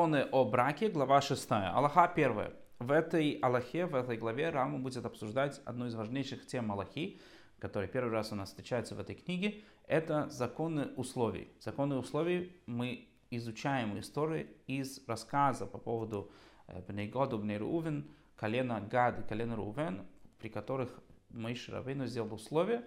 законы о браке, глава 6. Аллаха 1. В этой Аллахе, в этой главе Рама будет обсуждать одну из важнейших тем Аллахи, которая первый раз у нас встречается в этой книге. Это законы условий. Законы условий мы изучаем истории из рассказа по поводу э, Бнейгоду, Бнейрувен, колена Гад и колена Рувен, при которых Моиш Равейну сделал условия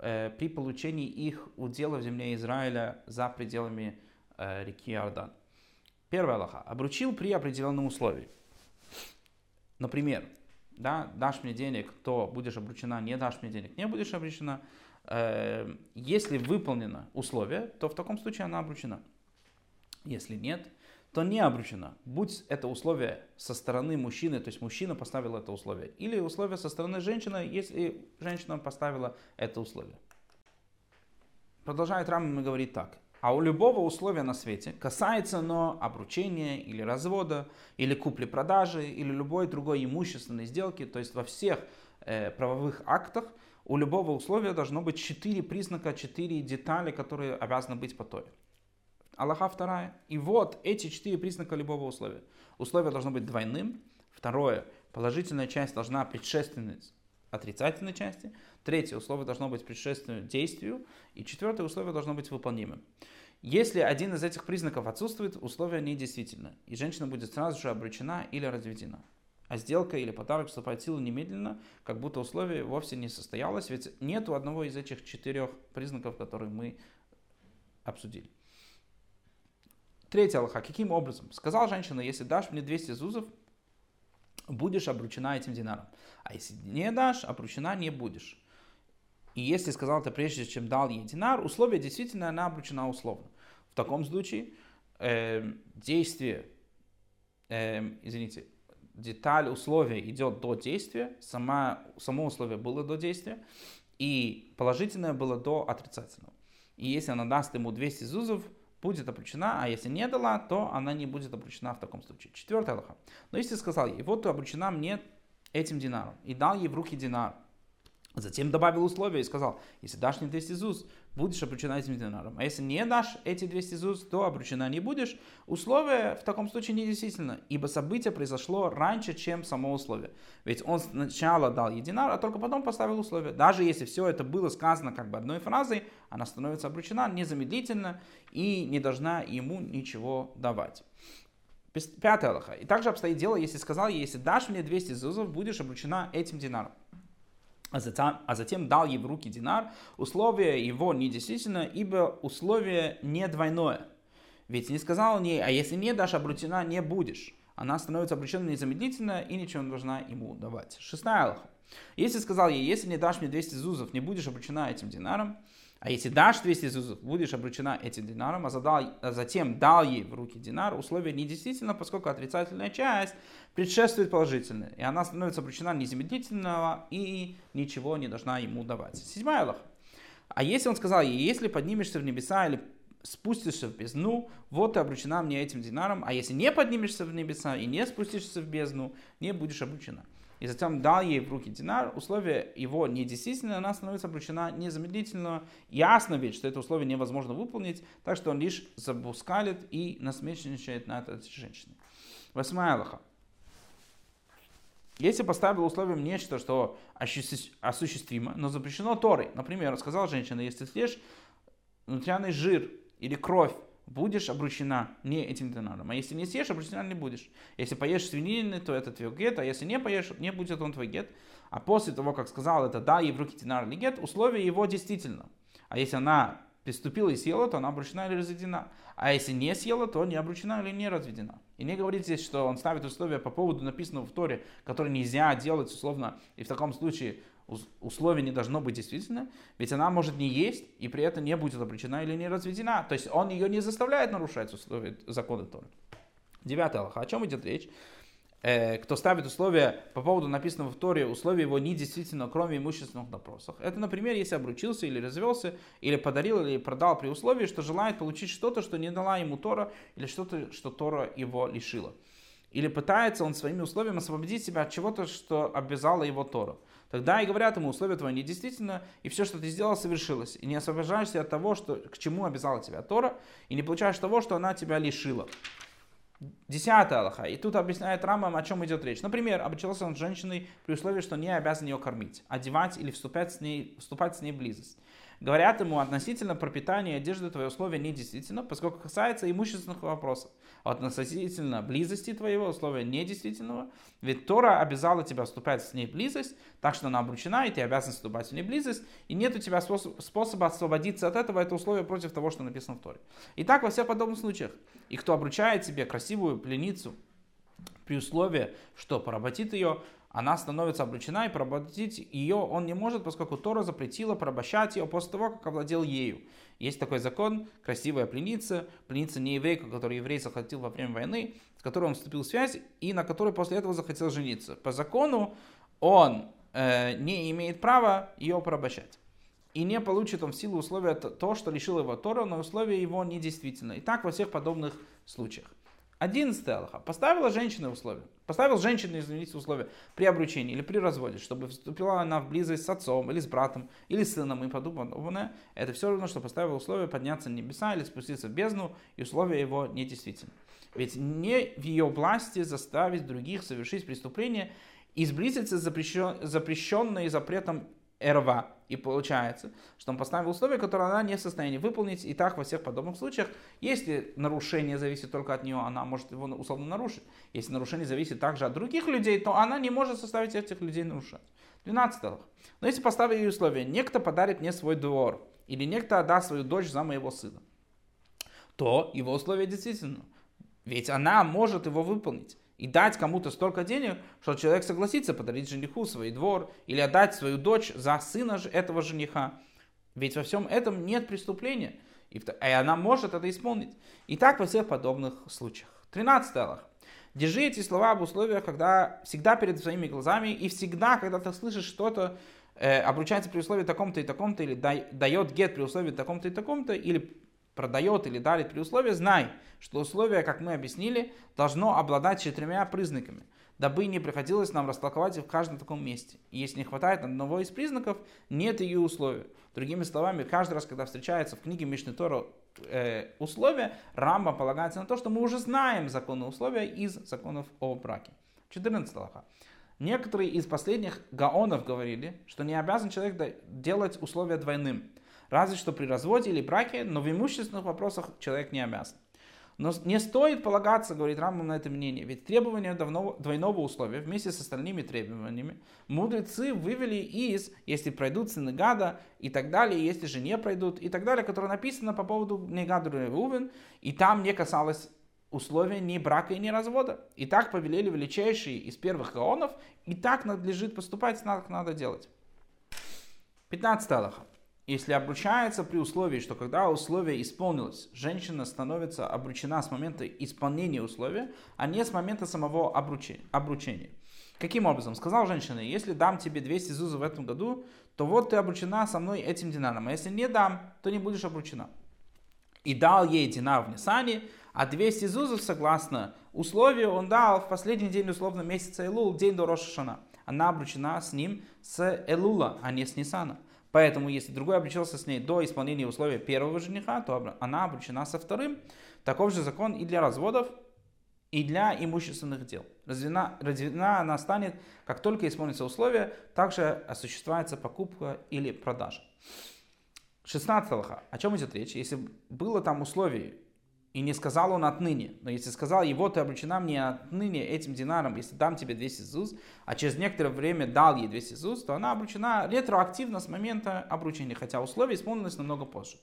э, при получении их удела в земле Израиля за пределами э, реки Иордан. Первый Аллаха. Обручил при определенном условии. Например, да, дашь мне денег, то будешь обручена, не дашь мне денег, не будешь обручена. Э, если выполнено условие, то в таком случае она обручена. Если нет, то не обручена. Будь это условие со стороны мужчины, то есть мужчина поставил это условие, или условие со стороны женщины, если женщина поставила это условие. Продолжает Рам и говорит так. А у любого условия на свете, касается оно обручения или развода, или купли-продажи, или любой другой имущественной сделки, то есть во всех э, правовых актах, у любого условия должно быть четыре признака, четыре детали, которые обязаны быть по Торе. Аллаха вторая. И вот эти четыре признака любого условия. Условие должно быть двойным. Второе. Положительная часть должна предшественность отрицательной части. Третье условие должно быть предшественным действию. И четвертое условие должно быть выполнимым. Если один из этих признаков отсутствует, условие недействительно, и женщина будет сразу же обречена или разведена. А сделка или подарок вступает в силу немедленно, как будто условие вовсе не состоялось, ведь нет одного из этих четырех признаков, которые мы обсудили. Третье Аллаха. Каким образом? Сказал женщина, если дашь мне 200 зузов, будешь обручена этим динаром. А если не дашь, обручена не будешь. И если сказал это прежде, чем дал ей динар, условие действительно она обручена условно. В таком случае э, действие, э, извините, деталь условия идет до действия, сама, само условие было до действия, и положительное было до отрицательного. И если она даст ему 200 зузов, будет обручена, а если не дала, то она не будет обручена в таком случае. Четвертый Аллаха. Но если сказал ей, вот ты обручена мне этим динаром, и дал ей в руки динар, Затем добавил условие и сказал, если дашь мне 200 ЗУЗ, будешь обручена этим динаром. А если не дашь эти 200 ЗУЗ, то обручена не будешь. Условие в таком случае не действительно, ибо событие произошло раньше, чем само условие. Ведь он сначала дал ей динар, а только потом поставил условие. Даже если все это было сказано как бы одной фразой, она становится обручена незамедлительно и не должна ему ничего давать. Пятое Аллаха. И также обстоит дело, если сказал ей, если дашь мне 200 зузов, будешь обручена этим динаром а затем, а затем дал ей в руки динар, условие его недействительно, ибо условие не двойное. Ведь не сказал он ей, а если не дашь, обручена не будешь. Она становится обрученной незамедлительно и ничего не должна ему давать. Шестая алха. Если сказал ей, если не дашь мне 200 зузов, не будешь обручена этим динаром, а если дашь 200 зузов, будешь обручена этим динаром, а, задал, а затем дал ей в руки динар, условие недействительно, поскольку отрицательная часть предшествует положительной, и она становится обручена незамедлительного и ничего не должна ему давать. Седьмая Аллах. А если он сказал ей, если поднимешься в небеса или спустишься в бездну, вот ты обручена мне этим динаром, а если не поднимешься в небеса и не спустишься в бездну, не будешь обручена и затем дал ей в руки динар, условие его недействительно, она становится обручена незамедлительно. Ясно ведь, что это условие невозможно выполнить, так что он лишь запускалит и насмешничает над этой женщиной. Восьмая Аллаха. Если поставил условием нечто, что осуществимо, но запрещено Торой, например, сказал женщина, если съешь внутренний жир или кровь будешь обручена не этим динаром. А если не съешь, обручена не будешь. Если поешь свинины, то это твой гет, а если не поешь, не будет он твой гет. А после того, как сказал это, да, ей в руки динар или гет, условие его действительно. А если она приступила и съела, то она обручена или разведена. А если не съела, то не обручена или не разведена. И не говорит здесь, что он ставит условия по поводу написанного в Торе, которые нельзя делать условно, и в таком случае условие не должно быть действительно, ведь она может не есть и при этом не будет обречена или не разведена. То есть он ее не заставляет нарушать условия закона Торы. Девятый Аллах. О чем идет речь? Э, кто ставит условия по поводу написанного в Торе, условия его не действительно, кроме имущественных допросов. Это, например, если обручился или развелся, или подарил, или продал при условии, что желает получить что-то, что не дала ему Тора, или что-то, что Тора его лишила. Или пытается он своими условиями освободить себя от чего-то, что обязало его Тору. Тогда и говорят ему, условия твои недействительно, и все, что ты сделал, совершилось. И не освобождаешься от того, что, к чему обязала тебя Тора, и не получаешь того, что она тебя лишила. Десятая Аллаха. И тут объясняет Рамам, о чем идет речь. Например, обучался он с женщиной при условии, что не обязан ее кормить, одевать или вступать с ней, вступать с ней в близость. Говорят ему относительно пропитания и одежды твои условия недействительно, поскольку касается имущественных вопросов. А относительно близости твоего условия недействительного, ведь Тора обязала тебя вступать с ней в близость, так что она обручена, и ты обязан вступать в ней в близость, и нет у тебя способ, способа освободиться от этого, это условие против того, что написано в Торе. И так во всех подобных случаях. И кто обручает себе красивую пленницу при условии, что поработит ее, она становится обречена, и поработить ее он не может, поскольку Тора запретила порабощать ее после того, как овладел ею. Есть такой закон, красивая пленница, пленница не еврейка, которую еврей захватил во время войны, с которой он вступил в связь, и на которой после этого захотел жениться. По закону он э, не имеет права ее порабощать. И не получит он в силу условия то, что лишил его Тора, но условия его недействительно. И так во всех подобных случаях. Одиннадцатая Аллаха. Поставила женщина условия. Поставил женщину, извините, условия при обручении или при разводе, чтобы вступила она в близость с отцом или с братом или с сыном и подобное. Это все равно, что поставил условие подняться на небеса или спуститься в бездну, и условия его недействительны. Ведь не в ее власти заставить других совершить преступление и сблизиться с запрещен, запрещенной запретом РВ. И получается, что он поставил условия, которые она не в состоянии выполнить. И так во всех подобных случаях, если нарушение зависит только от нее, она может его условно нарушить. Если нарушение зависит также от других людей, то она не может составить этих людей нарушать. 12 Но если поставить ей условие, некто подарит мне свой двор, или некто отдаст свою дочь за моего сына, то его условие действительно. Ведь она может его выполнить и дать кому-то столько денег, что человек согласится подарить жениху свой двор или отдать свою дочь за сына этого жениха. Ведь во всем этом нет преступления, и она может это исполнить. И так во всех подобных случаях. 13 Аллах. Держи эти слова об условиях, когда всегда перед своими глазами и всегда, когда ты слышишь что-то, э, обручается при условии таком-то и таком-то, или дай, дает гет при условии таком-то и таком-то, или продает или дарит при условии, знай, что условие, как мы объяснили, должно обладать четырьмя признаками, дабы не приходилось нам растолковать их в каждом таком месте. И если не хватает одного из признаков, нет ее условия. Другими словами, каждый раз, когда встречается в книге Мишны Тора э, условия, Рамба полагается на то, что мы уже знаем законы условия из законов о браке. 14 лоха. Некоторые из последних гаонов говорили, что не обязан человек делать условия двойным – Разве что при разводе или браке, но в имущественных вопросах человек не обязан. Но не стоит полагаться, говорит Рамбам, на это мнение, ведь требования давно, двойного условия вместе с остальными требованиями мудрецы вывели из, если пройдут сыны Гада и так далее, если же не пройдут и так далее, которое написано по поводу Негада Рувен, и там не касалось условия ни брака и ни развода. И так повелели величайшие из первых гаонов, и так надлежит поступать, так надо делать. 15 Аллаха если обручается при условии, что когда условие исполнилось, женщина становится обручена с момента исполнения условия, а не с момента самого обручения. Каким образом? Сказал женщина, если дам тебе 200 зузов в этом году, то вот ты обручена со мной этим динаром. А если не дам, то не будешь обручена. И дал ей динар в Нисане, а 200 зузов, согласно условию, он дал в последний день условно месяца Элул, день до Рошашана. Она обручена с ним с Элула, а не с Нисана. Поэтому, если другой обручился с ней до исполнения условия первого жениха, то она обручена со вторым. Таков же закон и для разводов, и для имущественных дел. Разведена, разведена она станет, как только исполнится условие, также осуществляется покупка или продажа. 16 лоха. О чем идет речь? Если было там условие, и не сказал он отныне. Но если сказал, его ты обручена мне отныне этим динаром, если дам тебе 200 ЗУЗ, а через некоторое время дал ей 200 ЗУЗ, то она обручена ретроактивно с момента обручения, хотя условие исполнилось намного позже.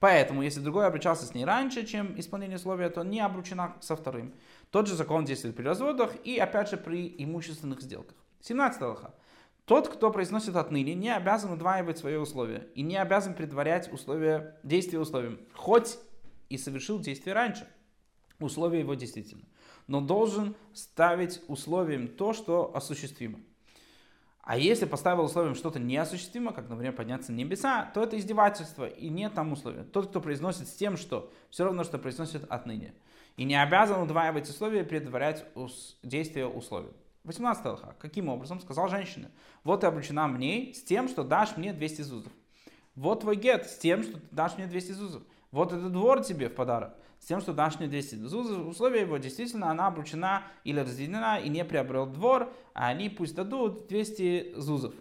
Поэтому, если другой обручался с ней раньше, чем исполнение условия, то не обручена со вторым. Тот же закон действует при разводах и, опять же, при имущественных сделках. 17 лоха. Тот, кто произносит отныне, не обязан удваивать свои условия и не обязан предварять условия, действия условиям, хоть и совершил действие раньше. Условие его действительно. Но должен ставить условием то, что осуществимо. А если поставил условием что-то неосуществимо, как, например, подняться на небеса, то это издевательство и нет там условия. Тот, кто произносит с тем, что все равно, что произносит отныне. И не обязан удваивать условия, предварять ус- действие условий. 18 лоха. Каким образом? Сказал женщина. Вот ты обручена мне с тем, что дашь мне 200 зузов. Вот твой гет с тем, что ты дашь мне 200 зузов. Вот этот двор тебе в подарок. с тем, что дашь мне 200 зузов. Условие его действительно, она обручена или разведена и не приобрел двор, а они пусть дадут 200 зузов.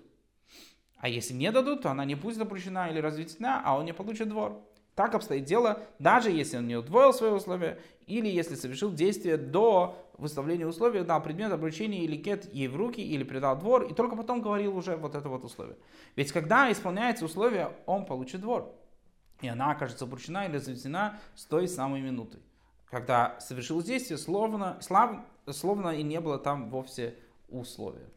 А если не дадут, то она не пусть обручена или разведена, а он не получит двор. Так обстоит дело, даже если он не удвоил свои условия, или если совершил действие до выставления условий, дал предмет обручения или кет ей в руки, или предал двор, и только потом говорил уже вот это вот условие. Ведь когда исполняется условие, он получит двор. И она окажется обручена или заведена с той самой минуты. Когда совершил действие, словно, слав, словно и не было там вовсе условия.